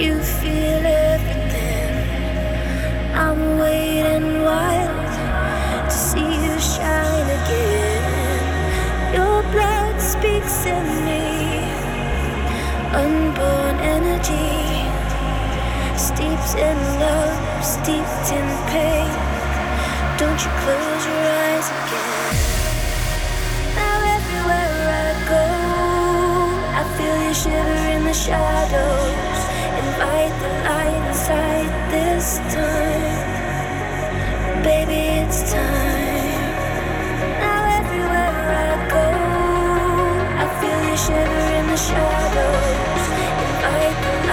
You feel everything. I'm waiting wild to see you shine again. Your blood speaks in me. Unborn energy steeps in love, steeped in pain. Don't you close your eyes again. Now everywhere I go, I feel you shiver in the shadows and fight the light inside this time. Baby, it's time. Now everywhere I go, I feel you shiver in the shadows and